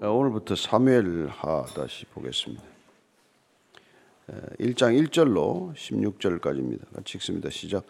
어, 오늘부터 사무엘하 다시 보겠습니다. 1장 1절로 16절까지입니다. 같이 읽습니다. 시작.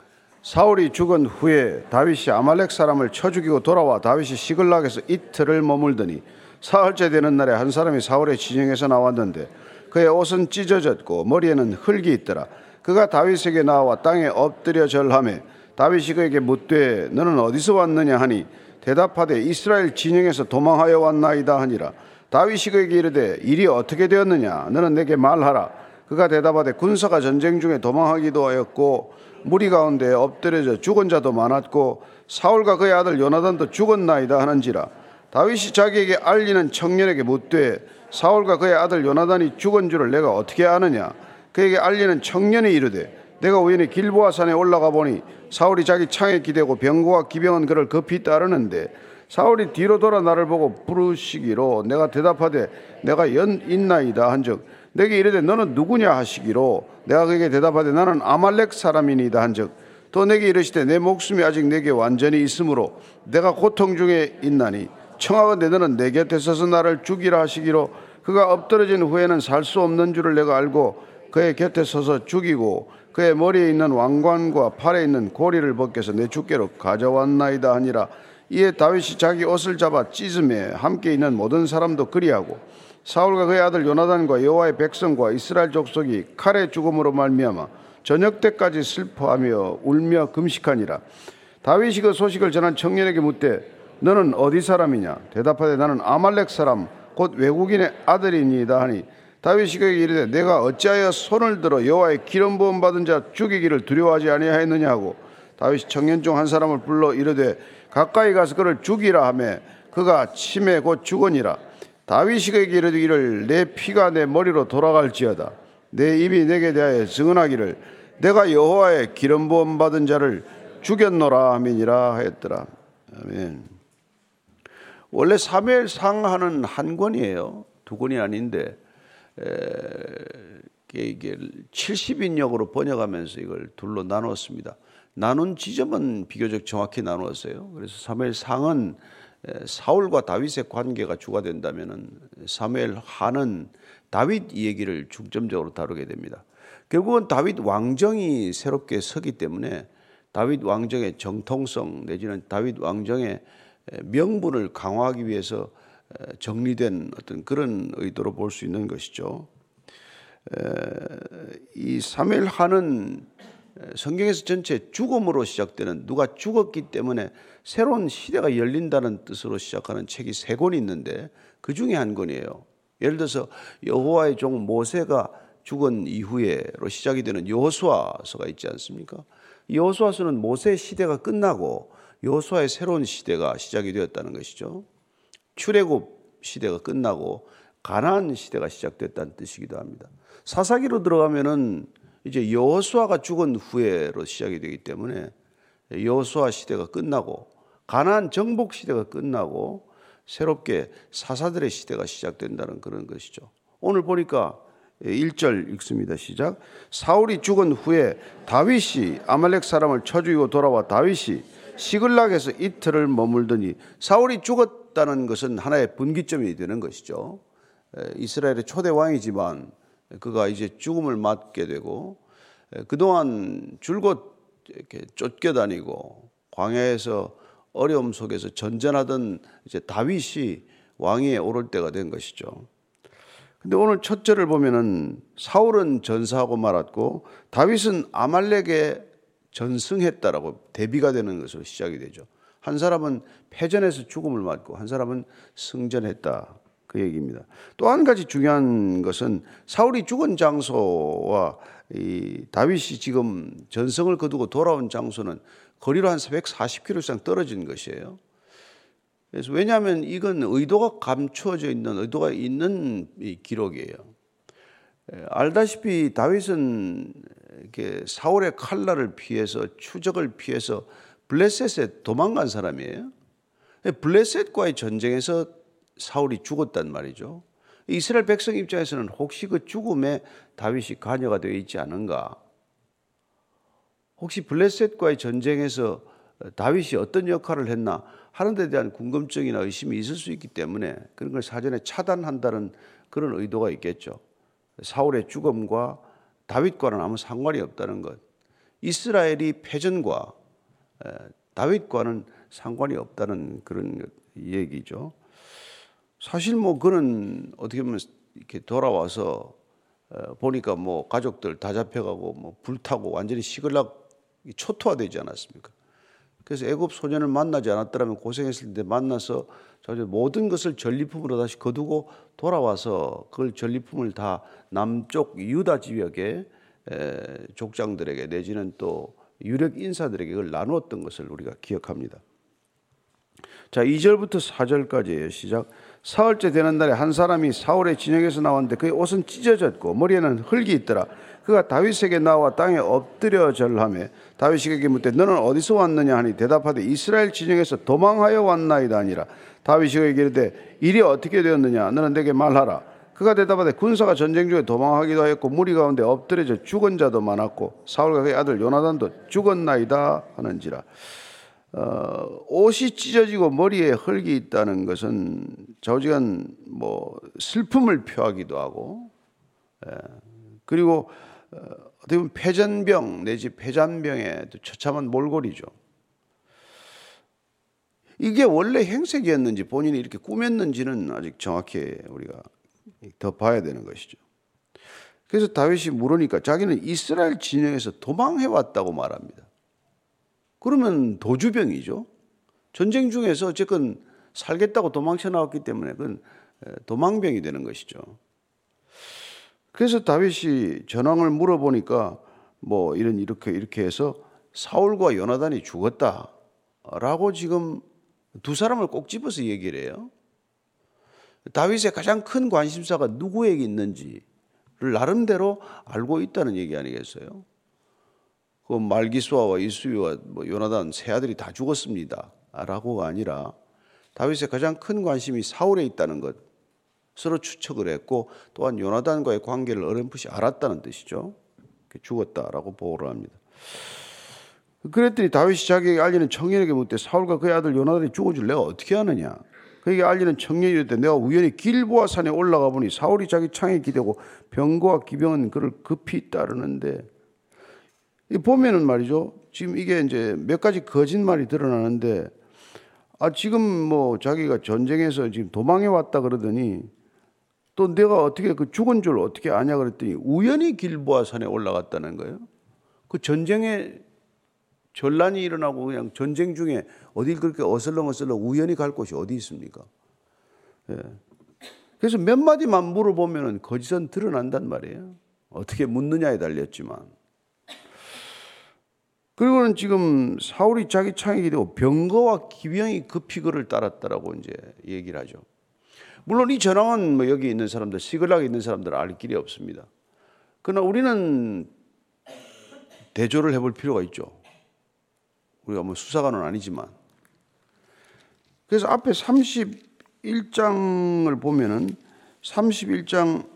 사울이 죽은 후에 다윗이 아말렉 사람을 쳐 죽이고 돌아와 다윗이 시글락에서 이틀을 머물더니 사흘째 되는 날에 한 사람이 사울의 진영에서 나왔는데 그의 옷은 찢어졌고 머리에는 흙이 있더라. 그가 다윗에게 나와 땅에 엎드려 절하며 다윗이 그에게 묻되 너는 어디서 왔느냐 하니 대답하되 이스라엘 진영에서 도망하여 왔나이다 하니라. 다윗이 그에게 이르되 일이 어떻게 되었느냐 너는 내게 말하라. 그가 대답하되 군사가 전쟁 중에 도망하기도 하였고 무리 가운데 엎드려져 죽은 자도 많았고 사울과 그의 아들 요나단도 죽었나이다 하는지라 다윗이 자기에게 알리는 청년에게 묻되 사울과 그의 아들 요나단이 죽은 줄을 내가 어떻게 아느냐 그에게 알리는 청년이 이르되 내가 우연히 길보아 산에 올라가 보니 사울이 자기 창에 기대고 병거와 기병은 그를 급히 따르는데 사울이 뒤로 돌아 나를 보고 부르시기로 내가 대답하되 내가 연 있나이다 한즉 내게 이르되 너는 누구냐 하시기로 내가 그에게 대답하되 나는 아말렉 사람이니이다 한즉 또 내게 이르시되 내 목숨이 아직 내게 완전히 있으므로 내가 고통 중에 있나니 청하건대 너는 내 곁에 서서 나를 죽이라 하시기로 그가 엎드러진 후에는 살 수 없는 줄을 내가 알고 그의 곁에 서서 죽이고 그의 머리에 있는 왕관과 팔에 있는 고리를 벗겨서 내 주께로 가져왔나이다 하니라. 이에 다윗이 자기 옷을 잡아 찢음에 함께 있는 모든 사람도 그리하고 사울과 그의 아들 요나단과 여호와의 백성과 이스라엘 족속이 칼의 죽음으로 말미암아 저녁 때까지 슬퍼하며 울며 금식하니라. 다윗이 그 소식을 전한 청년에게 묻되 너는 어디 사람이냐? 대답하되 나는 아말렉 사람 곧 외국인의 아들이니이다 하니 다윗이 그에게 이르되 내가 어찌하여 손을 들어 여호와의 기름 부음 받은 자 죽이기를 두려워하지 아니하였느냐 하고 다윗이 청년 중 한 사람을 불러 이르되 가까이 가서 그를 죽이라 하매 그가 침에 곧 죽으니라 다윗이 그에게 이르기를 내 피가 내 머리로 돌아갈지어다 내 입이 내게 대하여 증언하기를 내가 여호와의 기름 부음 받은 자를 죽였노라 하민이라 하였더라 아멘. 원래 사무엘상 하는 한 권이에요. 두 권이 아닌데 이게 70인역으로 번역하면서 이걸 둘로 나눴습니다. 나눈 지점은 비교적 정확히 나누었어요. 그래서 사무엘 상은 사울과 다윗의 관계가 주가 된다면은 사무엘 하는 다윗 이야기를 중점적으로 다루게 됩니다. 결국은 다윗 왕정이 새롭게 서기 때문에 다윗 왕정의 정통성 내지는 다윗 왕정의 명분을 강화하기 위해서 정리된 어떤 그런 의도로 볼 수 있는 것이죠. 이 사무엘하는 성경에서 전체 죽음으로 시작되는 누가 죽었기 때문에 새로운 시대가 열린다는 뜻으로 시작하는 책이 세 권이 있는데 그 중에 한 권이에요. 예를 들어서 여호와의 종 모세가 죽은 이후에로 시작이 되는 여호수아서가 있지 않습니까? 여호수아서는 모세 시대가 끝나고 여호수아의 새로운 시대가 시작이 되었다는 것이죠. 출애굽 시대가 끝나고 가나안 시대가 시작됐다는 뜻이기도 합니다. 사사기로 들어가면은 이제 여호수아가 죽은 후에로 시작이 되기 때문에 여호수아 시대가 끝나고 가나안 정복 시대가 끝나고 새롭게 사사들의 시대가 시작된다는 그런 것이죠. 오늘 보니까 1절 읽습니다. 시작. 사울이 죽은 후에 다윗이 아말렉 사람을 쳐 죽이고 돌아와 다윗이 시글락에서 이틀을 머물더니 사울이 죽었 다는 것은 하나의 분기점이 되는 것이죠. 이스라엘의 초대 왕이지만 그가 이제 죽음을 맞게 되고 그동안 줄곧 이렇게 쫓겨다니고 광야에서 어려움 속에서 전전하던 이제 다윗이 왕위에 오를 때가 된 것이죠. 근데 오늘 첫 절을 보면은 사울은 전사하고 말았고 다윗은 아말렉에 전승했다라고 대비가 되는 것으로 시작이 되죠. 한 사람은 패전에서 죽음을 맞고 한 사람은 승전했다. 그 얘기입니다. 또 한 가지 중요한 것은 사울이 죽은 장소와 이 다윗이 지금 전성을 거두고 돌아온 장소는 거리로 한 140km 이상 떨어진 것이에요. 그래서 왜냐하면 이건 의도가 감추어져 있는 의도가 있는 기록이에요. 알다시피 다윗은 이렇게 사울의 칼날을 피해서 추적을 피해서 블레셋에 도망간 사람이에요. 블레셋과의 전쟁에서 사울이 죽었단 말이죠. 이스라엘 백성 입장에서는 혹시 그 죽음에 다윗이 관여가 되어 있지 않은가? 혹시 블레셋과의 전쟁에서 다윗이 어떤 역할을 했나 하는 데 대한 궁금증이나 의심이 있을 수 있기 때문에 그런 걸 사전에 차단한다는 그런 의도가 있겠죠. 사울의 죽음과 다윗과는 아무 상관이 없다는 것. 이스라엘이 패전과 다윗과는 상관이 없다는 그런 얘기죠. 사실 뭐 그는 어떻게 보면 이렇게 돌아와서 보니까 뭐 가족들 다 잡혀가고 뭐 불타고 완전히 시글락 초토화되지 않았습니까? 그래서 애굽 소년을 만나지 않았더라면 고생했을 때 만나서 모든 것을 전리품으로 다시 거두고 돌아와서 그걸 전리품을 다 남쪽 유다 지역의 족장들에게 내지는 또 유력 인사들에게 그걸 나누었던 것을 우리가 기억합니다. 자, 2절부터 4절까지예요. 시작. 사흘째 되는 날에 한 사람이 사울의 진영에서 나왔는데 그의 옷은 찢어졌고 머리에는 흙이 있더라. 그가 다윗에게 나와 땅에 엎드려 절하며 다윗에게 묻되 너는 어디서 왔느냐 하니 대답하되 이스라엘 진영에서 도망하여 왔나이다 아니라 다윗이 그에게 이르되 일이 어떻게 되었느냐 너는 내게 말하라 그가 대답하되 군사가 전쟁 중에 도망하기도 하였고 무리 가운데 엎드려져 죽은 자도 많았고 사울과 그의 아들 요나단도 죽었나이다 하는지라 어, 옷이 찢어지고 머리에 흙이 있다는 것은 좌우지간 뭐 슬픔을 표하기도 하고 예, 그리고 어, 어떻게 보면 폐전병 내지 폐잔병의 처참한 몰골이죠. 이게 원래 행색이었는지 본인이 이렇게 꾸몄는지는 아직 정확히 우리가 더 봐야 되는 것이죠. 그래서 다윗이 물으니까 자기는 이스라엘 진영에서 도망해 왔다고 말합니다. 그러면 도주병이죠. 전쟁 중에서 어쨌건 살겠다고 도망쳐 나왔기 때문에 그건 도망병이 되는 것이죠. 그래서 다윗이 전황을 물어보니까 뭐 이런 이렇게 이렇게 해서 사울과 요나단이 죽었다라고 지금 두 사람을 꼭 집어서 얘기를 해요. 다윗의 가장 큰 관심사가 누구에게 있는지를 나름대로 알고 있다는 얘기 아니겠어요? 그 말기수아와 이수위와 뭐 요나단 세 아들이 다 죽었습니다라고가 아니라 다윗의 가장 큰 관심이 사울에 있다는 것 서로 추측을 했고 또한 요나단과의 관계를 어렴풋이 알았다는 뜻이죠. 죽었다라고 보고를 합니다. 그랬더니 다윗이 자기에게 알리는 청년에게 묻되 사울과 그의 아들 요나단이 죽은 줄 내가 어떻게 아느냐? 그에게 알리는 청년이 이르되 내가 우연히 길보아 산에 올라가 보니 사울이 자기 창에 기대고 병거와 기병은 그를 급히 따르는데 보면은 말이죠. 지금 이게 이제 몇 가지 거짓말이 드러나는데 아 지금 뭐 자기가 전쟁에서 지금 도망해 왔다 그러더니 또 내가 어떻게 그 죽은 줄 어떻게 아냐 그랬더니 우연히 길보아 산에 올라갔다는 거예요. 그 전쟁에 전란이 일어나고 그냥 전쟁 중에 어딜 그렇게 어슬렁어슬렁 우연히 갈 곳이 어디 있습니까? 예. 그래서 몇 마디만 물어보면 거짓은 드러난단 말이에요. 어떻게 묻느냐에 달렸지만. 그리고는 지금 사울이 자기 창에 기대고 병거와 기병이 급히 그를 따랐다라고 이제 얘기를 하죠. 물론 이 전황은 뭐 여기 있는 사람들, 시글락에 있는 사람들 알 길이 없습니다. 그러나 우리는 대조를 해볼 필요가 있죠. 우리가 뭐 수사관은 아니지만. 그래서 앞에 31장을 보면은 31장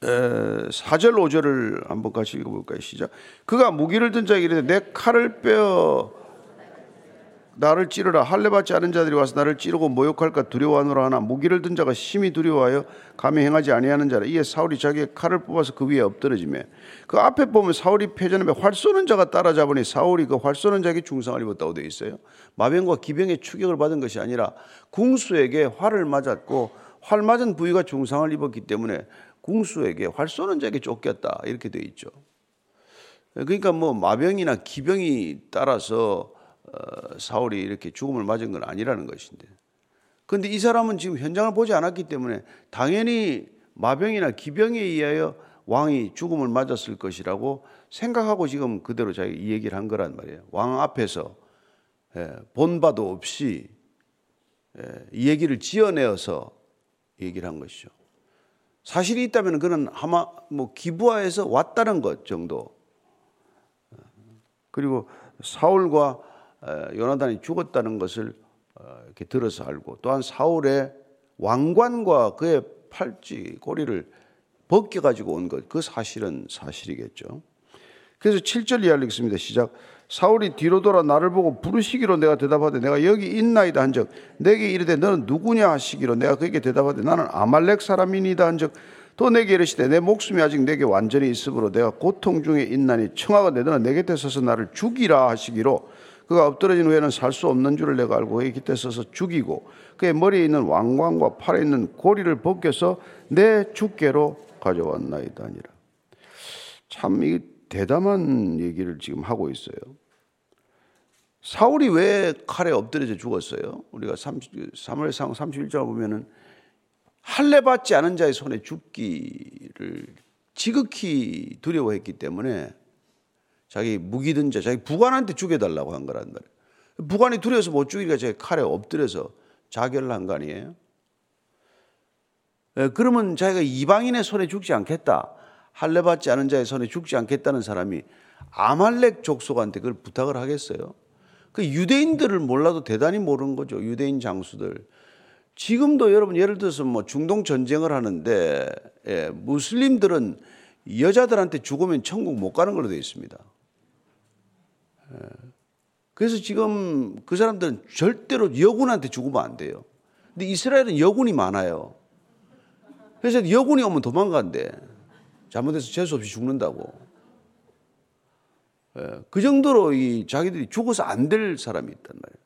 4절 5절을 한번 같이 읽어볼까요? 시작. 그가 무기를 든 자에게 이르되 내 칼을 빼어 나를 찌르라. 할례 받지 않은 자들이 와서 나를 찌르고 모욕할까 두려워하노라 하나 무기를 든 자가 심히 두려워하여 감히 행하지 아니하는 자라. 이에 사울이 자기의 칼을 뽑아서 그 위에 엎드러지매 그 앞에 보면 사울이 패전함에 활 쏘는 자가 따라잡으니 사울이 그 활 쏘는 자에게 중상을 입었다고 되어 있어요. 마병과 기병의 추격을 받은 것이 아니라 궁수에게 활을 맞았고 활 맞은 부위가 중상을 입었기 때문에 궁수에게 활 쏘는 자에게 쫓겼다. 이렇게 되어 있죠. 그러니까 뭐 마병이나 기병이 따라서 어, 사울이 이렇게 죽음을 맞은 건 아니라는 것인데. 그런데 이 사람은 지금 현장을 보지 않았기 때문에 당연히 마병이나 기병에 의하여 왕이 죽음을 맞았을 것이라고 생각하고 지금 그대로 자기 이 얘기를 한 거란 말이에요. 왕 앞에서 예, 본바도 없이 예, 이 얘기를 지어내어서 얘기를 한 것이죠. 사실이 있다면 그는 아마 뭐 기부하에서 왔다는 것 정도. 그리고 사울과 요나단이 죽었다는 것을 어, 이렇게 들어서 알고 또한 사울의 왕관과 그의 팔찌 고리를 벗겨 가지고 온 것 그 사실은 사실이겠죠. 그래서 7절 이하를 읽습니다. 시작. 사울이 뒤로 돌아 나를 보고 부르시기로 내가 대답하되 내가 여기 있나이다 한즉 내게 이르되 너는 누구냐 하시기로 내가 그에게 대답하되 나는 아말렉 사람이니다 한즉 또 내게 이르시되 내 목숨이 아직 내게 완전히 있으므로 내가 고통 중에 있나니 청하건대 너는 내 곁에 서서 나를 죽이라 하시기로 그가 엎드러진 후에는 살 수 없는 줄을 내가 알고 그의 곁에 서서 죽이고 그의 머리에 있는 왕관과 팔에 있는 고리를 벗겨서 내 주께로 가져왔나이다 아니라 참 이 대담한 얘기를 지금 하고 있어요. 사울이 왜 칼에 엎드려져 죽었어요? 우리가 30, 사무엘상 31절 보면은 할례 받지 않은 자의 손에 죽기를 지극히 두려워했기 때문에 자기 무기든 자, 자기 부관한테 죽여달라고 한 거란 말이에요. 부관이 두려워서 못 죽이니까 제 칼에 엎드려서 자결을 한 거 아니에요? 예, 그러면 자기가 이방인의 손에 죽지 않겠다. 할례 받지 않은 자의 손에 죽지 않겠다는 사람이 아말렉 족속한테 그걸 부탁을 하겠어요? 그 유대인들을 몰라도 대단히 모르는 거죠. 유대인 장수들. 지금도 여러분 예를 들어서 뭐 중동 전쟁을 하는데 예, 무슬림들은 여자들한테 죽으면 천국 못 가는 걸로 되어 있습니다. 예. 그래서 지금 그 사람들은 절대로 여군한테 죽으면 안 돼요. 근데 이스라엘은 여군이 많아요. 그래서 여군이 오면 도망간대. 잘못해서 재수 없이 죽는다고. 예, 그 정도로 이 자기들이 죽어서 안 될 사람이 있단 말이에요.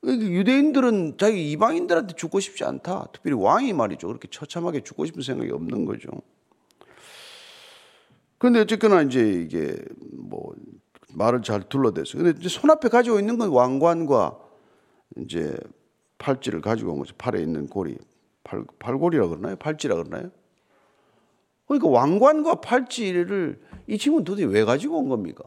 그러니까 유대인들은 자기 이방인들한테 죽고 싶지 않다. 특별히 왕이 말이죠. 그렇게 처참하게 죽고 싶은 생각이 없는 거죠. 그런데 어쨌거나 이제 이게 뭐 말을 잘 둘러댔어요. 근데 이제 손앞에 가지고 있는 건 왕관과 이제 팔찌를 가지고 온 거죠. 팔에 있는 고리. 팔, 팔고리라 그러나요? 팔찌라 그러나요? 그러니까 왕관과 팔찌를 이 친구는 도대체 왜 가지고 온 겁니까?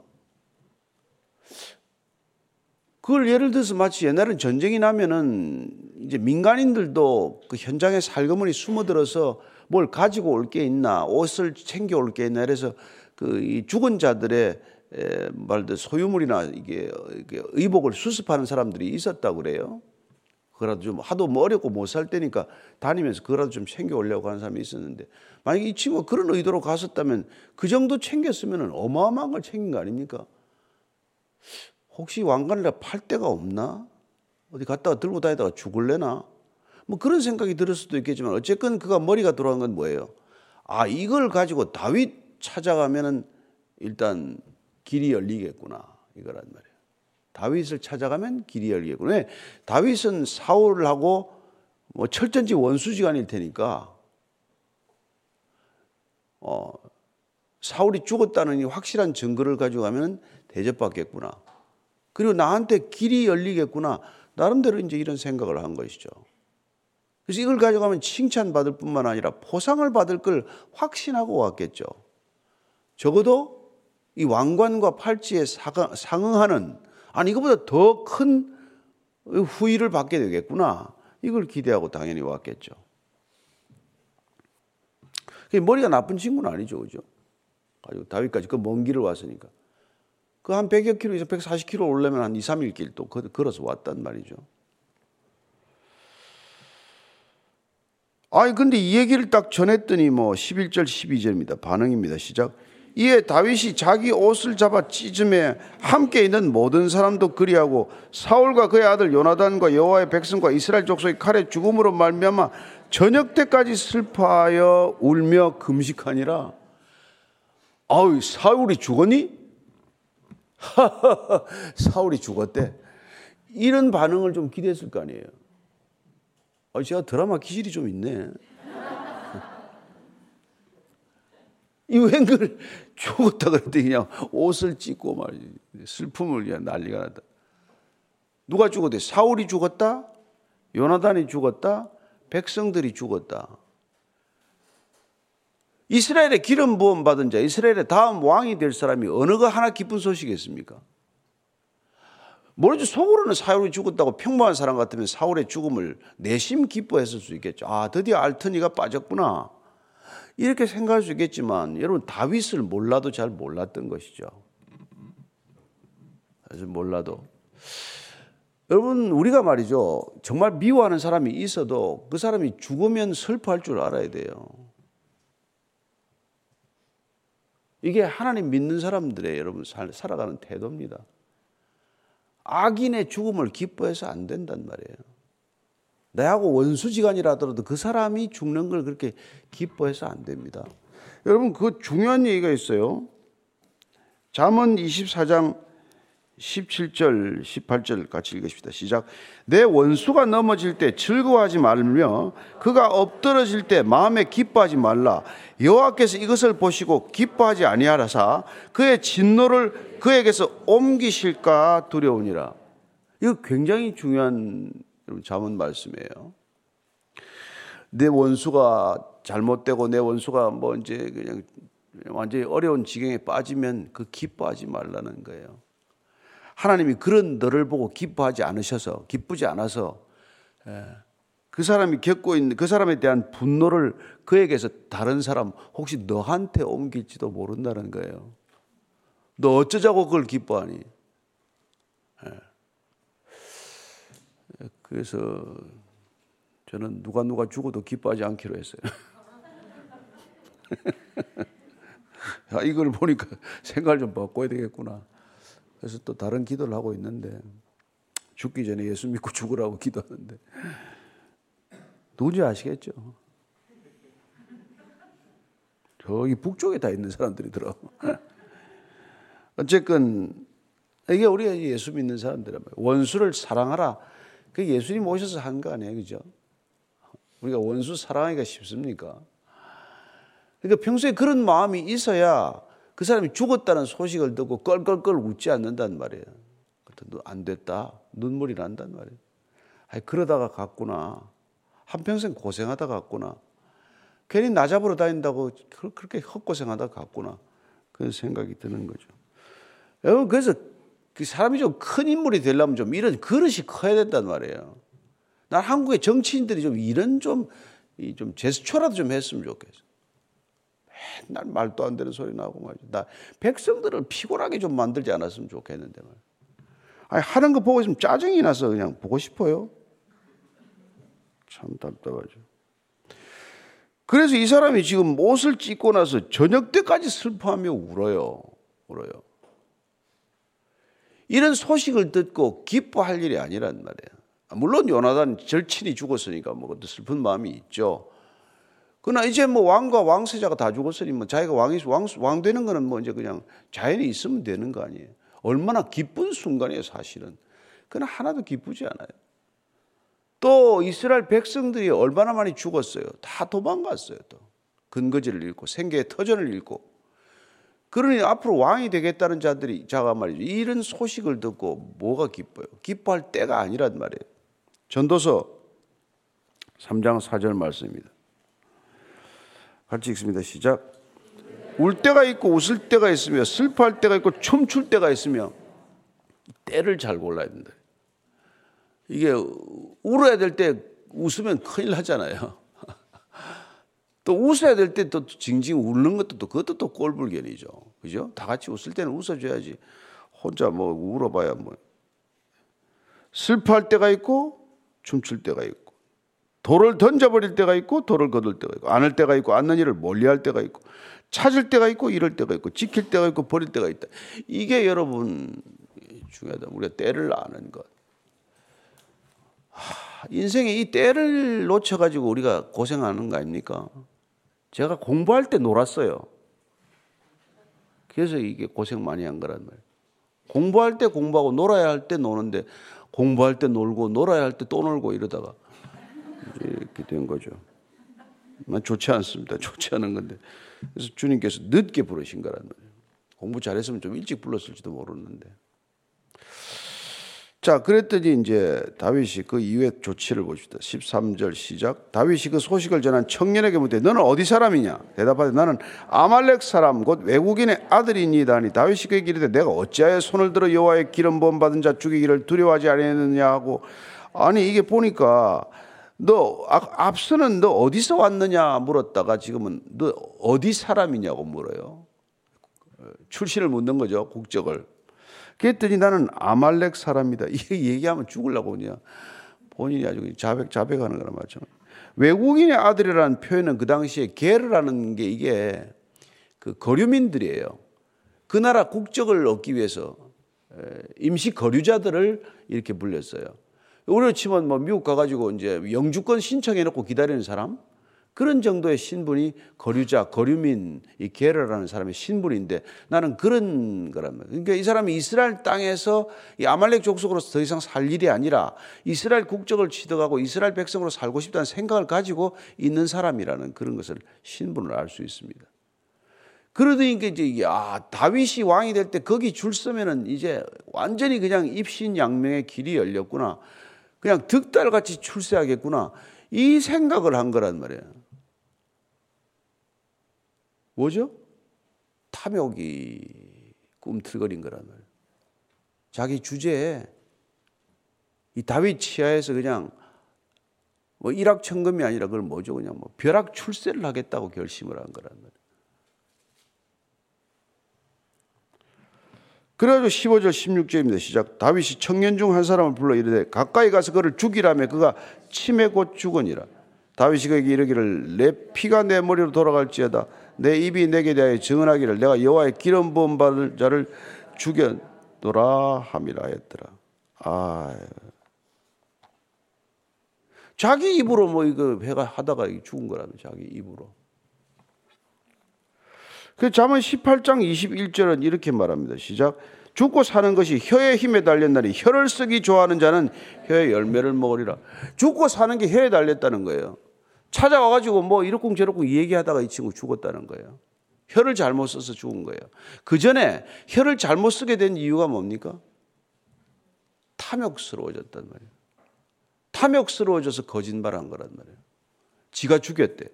그걸 예를 들어서 마치 옛날엔 전쟁이 나면은 이제 민간인들도 그 현장에 살그머니 숨어들어서 뭘 가지고 올 게 있나, 옷을 챙겨 올 게 있나, 그래서 그 이 죽은 자들의 말들 소유물이나 이게 의복을 수습하는 사람들이 있었다고 그래요. 그거라도 좀 하도 뭐 어렵고 못 살 때니까 다니면서 그거라도 좀 챙겨 오려고 하는 사람이 있었는데 만약에 이 친구가 그런 의도로 갔었다면 그 정도 챙겼으면 어마어마한 걸 챙긴 거 아닙니까? 혹시 왕관을 팔 데가 없나? 어디 갔다가 들고 다니다가 죽을래나? 뭐 그런 생각이 들을 수도 있겠지만 어쨌건 그가 머리가 돌아간 건 뭐예요? 아 이걸 가지고 다윗 찾아가면은 일단 길이 열리겠구나 이거란 말이에요. 다윗을 찾아가면 길이 열리겠구나. 왜? 다윗은 사울하고 뭐 철전지 원수지간일 테니까 어, 사울이 죽었다는 확실한 증거를 가지고 가면 대접받겠구나. 그리고 나한테 길이 열리겠구나. 나름대로 이제 이런 생각을 한 것이죠. 그래서 이걸 가져가면 칭찬받을 뿐만 아니라 포상을 받을 걸 확신하고 왔겠죠. 적어도 이 왕관과 팔찌에 상응하는 아니 이거보다 더 큰 후의를 받게 되겠구나. 이걸 기대하고 당연히 왔겠죠. 머리가 나쁜 친구는 아니죠, 그죠? 가지고 다윗까지 그 먼 길을 왔으니까. 그 한 100여 킬로에서 140킬로 올려면 한 2, 3일 길 또 걸어서 왔단 말이죠. 아니, 근데 이 얘기를 딱 전했더니 뭐 11절, 12절입니다. 반응입니다. 시작. 이에 다윗이 자기 옷을 잡아 찢음에 함께 있는 모든 사람도 그리하고 사울과 그의 아들 요나단과 여호와의 백성과 이스라엘 족속의 칼에 죽음으로 말미암아 저녁 때까지 슬퍼하여 울며 금식하니라. 아우 사울이 죽었니? 사울이 죽었대. 이런 반응을 좀 기대했을 거 아니에요. 아, 제가 드라마 기질이 좀 있네. 이 웬걸 죽었다 그랬더니 그냥 옷을 찢고 말 슬픔을 그냥 난리가 났다. 누가 죽었대? 사울이 죽었다? 요나단이 죽었다? 백성들이 죽었다. 이스라엘의 기름 부음 받은 자, 이스라엘의 다음 왕이 될 사람이 어느가 하나 기쁜 소식이겠습니까? 모르죠. 속으로는 사울이 죽었다고 평범한 사람 같으면 사울의 죽음을 내심 기뻐했을 수 있겠죠. 아, 드디어 알트니가 빠졌구나. 이렇게 생각할 수 있겠지만 여러분 다윗을 몰라도 잘 몰랐던 것이죠. 그래서 몰라도 여러분 우리가 말이죠 정말 미워하는 사람이 있어도 그 사람이 죽으면 슬퍼할 줄 알아야 돼요. 이게 하나님 믿는 사람들의 여러분 살, 살아가는 태도입니다. 악인의 죽음을 기뻐해서 안 된단 말이에요. 내하고 원수지간이라더라도 그 사람이 죽는 걸 그렇게 기뻐해서 안 됩니다. 여러분 그 중요한 얘기가 있어요. 잠언 24장 17절, 18절 같이 읽으십시다. 시작. 내 원수가 넘어질 때 즐거워하지 말며 그가 엎드러질 때 마음에 기뻐하지 말라. 여호와께서 이것을 보시고 기뻐하지 아니하라사 그의 진노를 그에게서 옮기실까 두려우니라. 이거 굉장히 중요한 자문 말씀이에요. 내 원수가 잘못되고 내 원수가 뭐 이제 그냥 완전히 어려운 지경에 빠지면 그 기뻐하지 말라는 거예요. 하나님이 그런 너를 보고 기뻐하지 않으셔서 기쁘지 않아서 예, 그 사람이 겪고 있는 그 사람에 대한 분노를 그에게서 다른 사람 혹시 너한테 옮길지도 모른다는 거예요. 너 어쩌자고 그걸 기뻐하니? 예. 그래서 저는 누가 누가 죽어도 기뻐하지 않기로 했어요. 아, 이걸 보니까 생각을 좀 바꿔야 되겠구나. 그래서 또 다른 기도를 하고 있는데 죽기 전에 예수 믿고 죽으라고 기도하는데 누군지 아시겠죠? 저기 북쪽에 다 있는 사람들이더라. 어쨌건 이게 우리가 예수 믿는 사람들은 원수를 사랑하라. 그 예수님 오셔서 한 거 아니에요, 그죠? 우리가 원수 사랑하기가 쉽습니까? 그러니까 평소에 그런 마음이 있어야 그 사람이 죽었다는 소식을 듣고 껄껄껄 웃지 않는단 말이에요. 안 됐다. 눈물이 난단 말이에요. 아니, 그러다가 갔구나. 한평생 고생하다 갔구나. 괜히 나 잡으러 다닌다고 그렇게 헛고생하다 갔구나. 그런 생각이 드는 거죠. 여러분, 그래서 그 사람이 좀 큰 인물이 되려면 좀 이런 그릇이 커야 된단 말이에요. 난 한국의 정치인들이 좀 이런 좀, 좀 제스처라도 좀 했으면 좋겠어. 맨날 말도 안 되는 소리 나고 말이야. 나 백성들을 피곤하게 좀 만들지 않았으면 좋겠는데 말. 아니 하는 거 보고 있으면 짜증이 나서 그냥 보고 싶어요. 참 답답하죠. 그래서 이 사람이 지금 옷을 찢고 나서 저녁 때까지 슬퍼하며 울어요. 울어요. 이런 소식을 듣고 기뻐할 일이 아니란 말이에요. 물론 요나단 절친이 죽었으니까 뭐 슬픈 마음이 있죠. 그러나 이제 뭐 왕과 왕세자가 다 죽었으니 뭐 자기가 왕이 왕, 왕 되는 거는 뭐 이제 그냥 자연히 있으면 되는 거 아니에요. 얼마나 기쁜 순간이에요, 사실은. 그러나 하나도 기쁘지 않아요. 또 이스라엘 백성들이 얼마나 많이 죽었어요. 다 도망갔어요, 또. 근거지를 잃고 생계의 터전을 잃고. 그러니 앞으로 왕이 되겠다는 자들이 자가 말이죠. 이런 소식을 듣고 뭐가 기뻐요? 기뻐할 때가 아니란 말이에요. 전도서 3장 4절 말씀입니다. 같이 읽습니다. 시작. 울 때가 있고 웃을 때가 있으며 슬퍼할 때가 있고 춤출 때가 있으며 때를 잘 골라야 된다. 이게 울어야 될 때 웃으면 큰일 나잖아요. 또 웃어야 될 때 또 징징 웃는 것도 또 그것도 또 꼴불견이죠. 그죠? 다 같이 웃을 때는 웃어줘야지. 혼자 뭐 울어봐야 뭐. 슬퍼할 때가 있고 춤출 때가 있고. 돌을 던져버릴 때가 있고 돌을 거둘 때가 있고 안을 때가 있고 안는 일을 멀리할 때가 있고 찾을 때가 있고 잃을 때가 있고 지킬 때가 있고 버릴 때가 있다. 이게 여러분 중요하다. 우리가 때를 아는 것. 인생에 이 때를 놓쳐가지고 우리가 고생하는 거 아닙니까? 제가 공부할 때 놀았어요. 그래서 이게 고생 많이 한 거란 말이에요. 공부할 때 공부하고 놀아야 할 때 노는데 공부할 때 놀고 놀아야 할 때 또 놀고 이러다가 이렇게 된 거죠. 좋지 않습니다. 좋지 않은 건데. 그래서 주님께서 늦게 부르신 거란 말이에요. 공부 잘했으면 좀 일찍 불렀을지도 모르는데. 자, 그랬더니 이제 다윗이 그 이후에 조치를 보십니다. 13절 시작. 다윗이 그 소식을 전한 청년에게 묻되 너는 어디 사람이냐? 대답하되 나는 아말렉 사람 곧 외국인의 아들이니이다 하니 다윗이 그에게 이르되 내가 어찌하여 손을 들어 여호와의 기름 부음 받은 자 죽이기를 두려워하지 아니하느냐 하고 아니 이게 보니까 너 앞서는 너 어디서 왔느냐 물었다가 지금은 너 어디 사람이냐고 물어요. 출신을 묻는 거죠. 국적을. 그랬더니 나는 아말렉 사람이다. 이게 얘기하면 죽을라고 그냥 본인이 아주 자백, 자백하는 거나 마찬가지. 외국인의 아들이라는 표현은 그 당시에 게르라는 게 이게 그그 거류민들이에요. 그 나라 국적을 얻기 위해서 임시 거류자들을 이렇게 불렸어요. 우리로 치면 뭐 미국 가가지고 이제 영주권 신청해놓고 기다리는 사람 그런 정도의 신분이 거류자, 거류민, 이 게르라는 사람의 신분인데 나는 그런 말이에요. 그러니까 이 사람이 이스라엘 땅에서 이 아말렉 족속으로서 더 이상 살 일이 아니라 이스라엘 국적을 취득하고 이스라엘 백성으로 살고 싶다는 생각을 가지고 있는 사람이라는 그런 것을 신분을 알 수 있습니다. 그러더니 이제 이게 아 다윗이 왕이 될 때 거기 줄 서면은 이제 완전히 그냥 입신양명의 길이 열렸구나. 그냥 득달같이 출세하겠구나. 이 생각을 한 거란 말이에요. 뭐죠? 탐욕이 꿈틀거린 거란 말이에요. 자기 주제에 이 다윗 치하에서 그냥 뭐 일확천금이 아니라 그걸 뭐죠? 그냥 뭐 벼락 출세를 하겠다고 결심을 한 거란 말이에요. 그래가지고 15절 16절입니다. 시작. 다윗이 청년 중 한 사람을 불러 이르되 가까이 가서 그를 죽이라며 그가 침에 곧 죽으니라. 다윗이 그에게 이르기를 내 피가 내 머리로 돌아갈지어다 내 입이 내게 대하여 증언하기를 내가 여호와의 기름 부음 받을 자를 죽였노라 함이라 했더라. 아. 자기 입으로 뭐 이거 해가 하다가 죽은 거라며 자기 입으로. 그 잠언 18장 21절은 이렇게 말합니다. 시작. 죽고 사는 것이 혀의 힘에 달렸나니 혀를 쓰기 좋아하는 자는 혀의 열매를 먹으리라. 죽고 사는 게 혀에 달렸다는 거예요. 찾아와 가지고 뭐 이렇고 저렇고 얘기하다가 이 친구 죽었다는 거예요. 혀를 잘못 써서 죽은 거예요. 그 전에 혀를 잘못 쓰게 된 이유가 뭡니까? 탐욕스러워졌단 말이에요. 탐욕스러워져서 거짓말한 거란 말이에요. 지가 죽였대.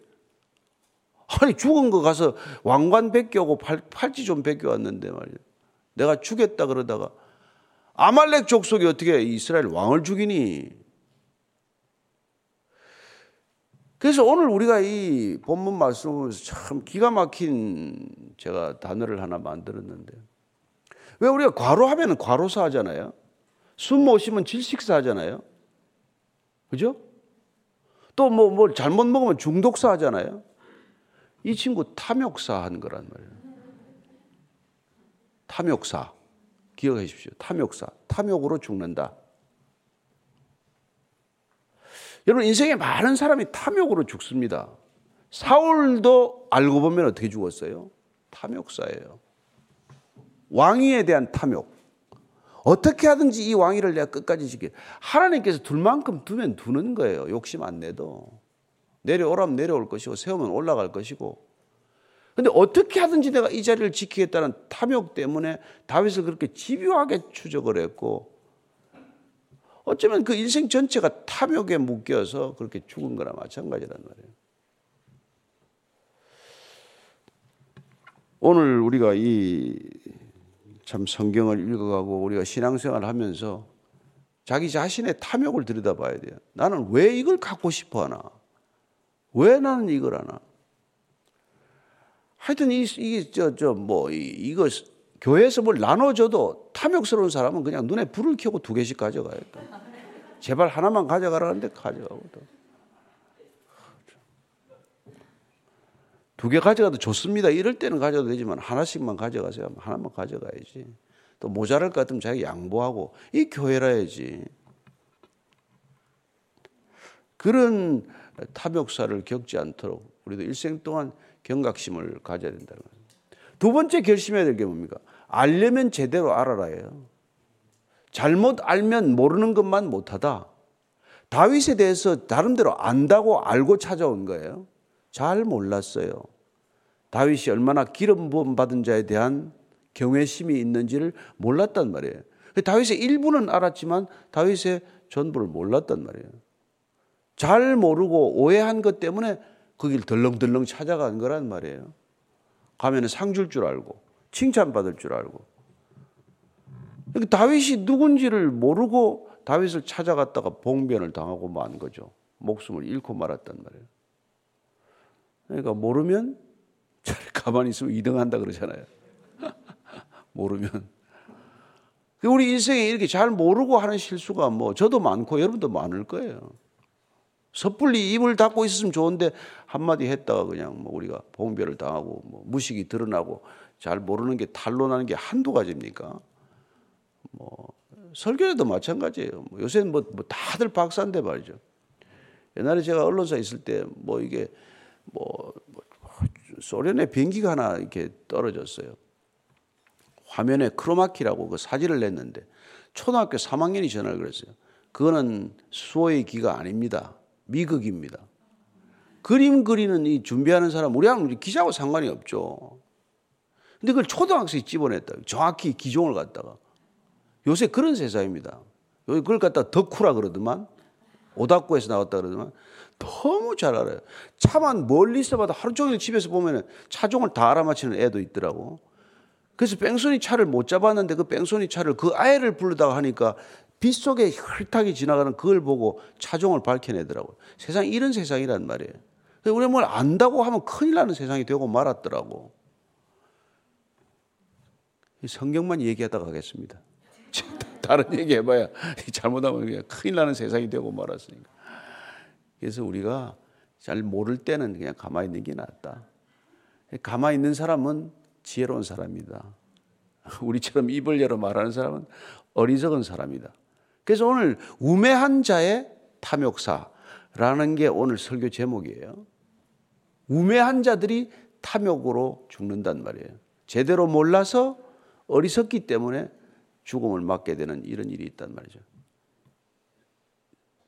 아니 죽은 거 가서 왕관 벗겨오고 팔, 팔찌 좀 벗겨왔는데 말이에요. 내가 죽였다 그러다가 아말렉 족속이 어떻게 이스라엘 왕을 죽이니? 그래서 오늘 우리가 이 본문 말씀을 보면서 참 기가 막힌 제가 단어를 하나 만들었는데 왜 우리가 과로하면 과로사 하잖아요. 숨못 쉬면 질식사 하잖아요. 그죠? 또 뭐, 뭘 잘못 먹으면 중독사 하잖아요. 이 친구 탐욕사 한 거란 말이에요. 탐욕사. 기억하십시오. 탐욕사. 탐욕으로 죽는다. 여러분 인생에 많은 사람이 탐욕으로 죽습니다. 사울도 알고 보면 어떻게 죽었어요? 탐욕사예요. 왕위에 대한 탐욕. 어떻게 하든지 이 왕위를 내가 끝까지 지키. 하나님께서 둘 만큼 두면 두는 거예요. 욕심 안 내도. 내려오라면 내려올 것이고 세우면 올라갈 것이고. 근데 어떻게 하든지 내가 이 자리를 지키겠다는 탐욕 때문에 다윗을 그렇게 집요하게 추적을 했고 어쩌면 그 인생 전체가 탐욕에 묶여서 그렇게 죽은 거나 마찬가지란 말이에요. 오늘 우리가 이 참 성경을 읽어가고 우리가 신앙생활을 하면서 자기 자신의 탐욕을 들여다봐야 돼요. 나는 왜 이걸 갖고 싶어 하나? 왜 나는 이걸 하나? 하여튼 이, 이게 저, 저, 뭐, 이거 교회에서 뭘 나눠줘도 탐욕스러운 사람은 그냥 눈에 불을 켜고 두 개씩 가져가요. 제발 하나만 가져가라는데 가져가고 또. 두 개 가져가도 좋습니다. 이럴 때는 가져도 되지만 하나씩만 가져가세요. 하나만 가져가야지. 또 모자랄 것 같으면 자기 양보하고 이 교회라야지. 그런 탐욕사를 겪지 않도록 우리도 일생 동안 경각심을 가져야 된다는 거예요. 두 번째 결심해야 될 게 뭡니까? 알려면 제대로 알아라예요. 잘못 알면 모르는 것만 못하다. 다윗에 대해서 다른대로 안다고 알고 찾아온 거예요. 잘 몰랐어요. 다윗이 얼마나 기름 부음 받은 자에 대한 경외심이 있는지를 몰랐단 말이에요. 다윗의 일부는 알았지만 다윗의 전부를 몰랐단 말이에요. 잘 모르고 오해한 것 때문에 거길 덜렁덜렁 찾아간 거란 말이에요. 가면은 상 줄 줄 알고 칭찬받을 줄 알고. 그러니까 다윗이 누군지를 모르고 다윗을 찾아갔다가 봉변을 당하고 만 거죠. 목숨을 잃고 말았단 말이에요. 그러니까 모르면 가만히 있으면 2등 한다 그러잖아요. 모르면. 우리 인생에 이렇게 잘 모르고 하는 실수가 뭐 저도 많고 여러분도 많을 거예요. 섣불리 입을 닫고 있었으면 좋은데 한마디 했다가 그냥 뭐 우리가 봉별을 당하고 뭐 무식이 드러나고 잘 모르는 게 탄로나는 게 한두 가지입니까? 뭐 설교에도 마찬가지예요. 뭐 요새는 뭐, 뭐 다들 박사인데 말이죠. 옛날에 제가 언론사 있을 때 뭐 이게 뭐, 뭐 소련의 비행기가 하나 이렇게 떨어졌어요. 화면에 크로마키라고 그 사진을 냈는데 초등학교 3학년이 전화를 그랬어요. 그거는 수호의 기가 아닙니다. 미극입니다. 그림 그리는 이 준비하는 사람, 우리하고 기자하고 상관이 없죠. 근데 그걸 초등학생이 집어냈다. 정확히 기종을 갖다가. 요새 그런 세상입니다. 그걸 갖다 덕후라 그러더만. 오닥구에서 나왔다 그러더만. 너무 잘 알아요. 차만 멀리서 봐도 하루 종일 집에서 보면 차종을 다 알아맞히는 애도 있더라고. 그래서 뺑소니 차를 못 잡았는데 그 뺑소니 차를 그 아이를 부르다가 하니까 빗속에 혈탁이 지나가는 그걸 보고 차종을 밝혀내더라고요. 세상 이런 세상이란 말이에요. 우리가 뭘 안다고 하면 큰일 나는 세상이 되고 말았더라고. 성경만 얘기하다가 가겠습니다. 다른 얘기 해봐야 잘못하면 그냥 큰일 나는 세상이 되고 말았으니까. 그래서 우리가 잘 모를 때는 그냥 가만히 있는 게 낫다. 가만히 있는 사람은 지혜로운 사람이다. 우리처럼 입을 열어 말하는 사람은 어리석은 사람이다. 그래서 오늘 우매한 자의 탐욕사라는 게 오늘 설교 제목이에요. 우매한 자들이 탐욕으로 죽는단 말이에요. 제대로 몰라서 어리석기 때문에 죽음을 맞게 되는 이런 일이 있단 말이죠.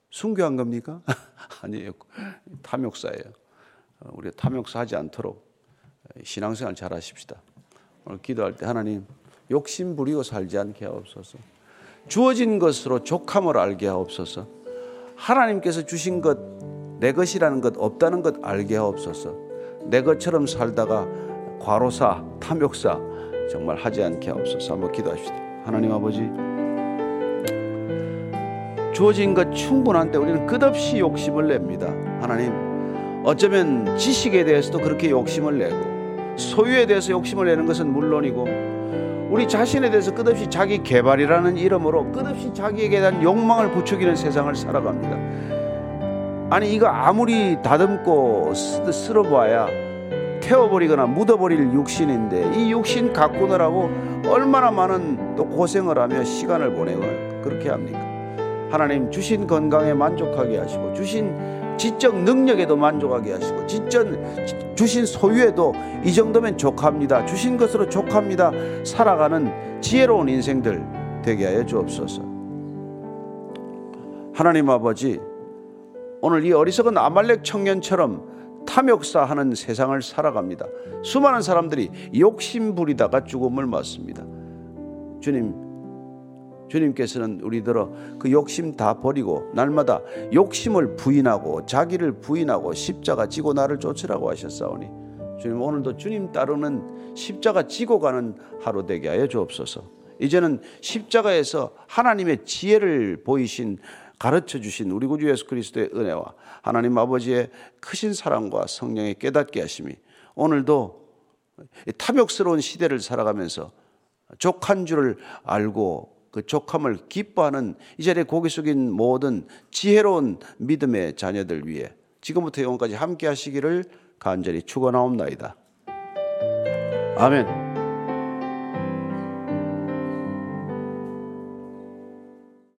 순교한 겁니까? 아니에요. 탐욕사예요. 우리가 탐욕사 하지 않도록 신앙생활 잘 하십시다. 오늘 기도할 때 하나님 욕심 부리고 살지 않게 하옵소서. 주어진 것으로 족함을 알게 하옵소서. 하나님께서 주신 것, 내 것이라는 것 없다는 것 알게 하옵소서. 내 것처럼 살다가 과로사, 탐욕사 정말 하지 않게 하옵소서. 한번 기도합시다. 하나님 아버지, 주어진 것 충분한데 우리는 끝없이 욕심을 냅니다. 하나님, 어쩌면 지식에 대해서도 그렇게 욕심을 내고 소유에 대해서 욕심을 내는 것은 물론이고 우리 자신에 대해서 끝없이 자기 개발이라는 이름으로 끝없이 자기에게 대한 욕망을 부추기는 세상을 살아갑니다. 아니 이거 아무리 다듬고 쓸어봐야 태워버리거나 묻어버릴 육신인데 이 육신 가꾸느라고 얼마나 많은 또 고생을 하며 시간을 보내고 그렇게 합니까? 하나님 주신 건강에 만족하게 하시고 주신 지적 능력에도 만족하게 하시고 지적 주신 소유에도 이 정도면 족합니다. 주신 것으로 족합니다. 살아가는 지혜로운 인생들 되게 하여 주옵소서. 하나님 아버지 오늘 이 어리석은 아말렉 청년처럼 탐욕사하는 세상을 살아갑니다. 수많은 사람들이 욕심 부리다가 죽음을 맞습니다. 주님 주님께서는 우리들어 그 욕심 다 버리고 날마다 욕심을 부인하고 자기를 부인하고 십자가 지고 나를 쫓으라고 하셨사오니 주님 오늘도 주님 따르는 십자가 지고 가는 하루 되게 하여 주옵소서. 이제는 십자가에서 하나님의 지혜를 보이신 가르쳐 주신 우리 구주 예수 그리스도의 은혜와 하나님 아버지의 크신 사랑과 성령의 깨닫게 하심이 오늘도 탐욕스러운 시대를 살아가면서 족한 줄을 알고 그 족함을 기뻐하는 이 자리에 고개 숙인 모든 지혜로운 믿음의 자녀들 위해 지금부터 영원까지 함께 하시기를 간절히 축원하옵나이다. 아멘.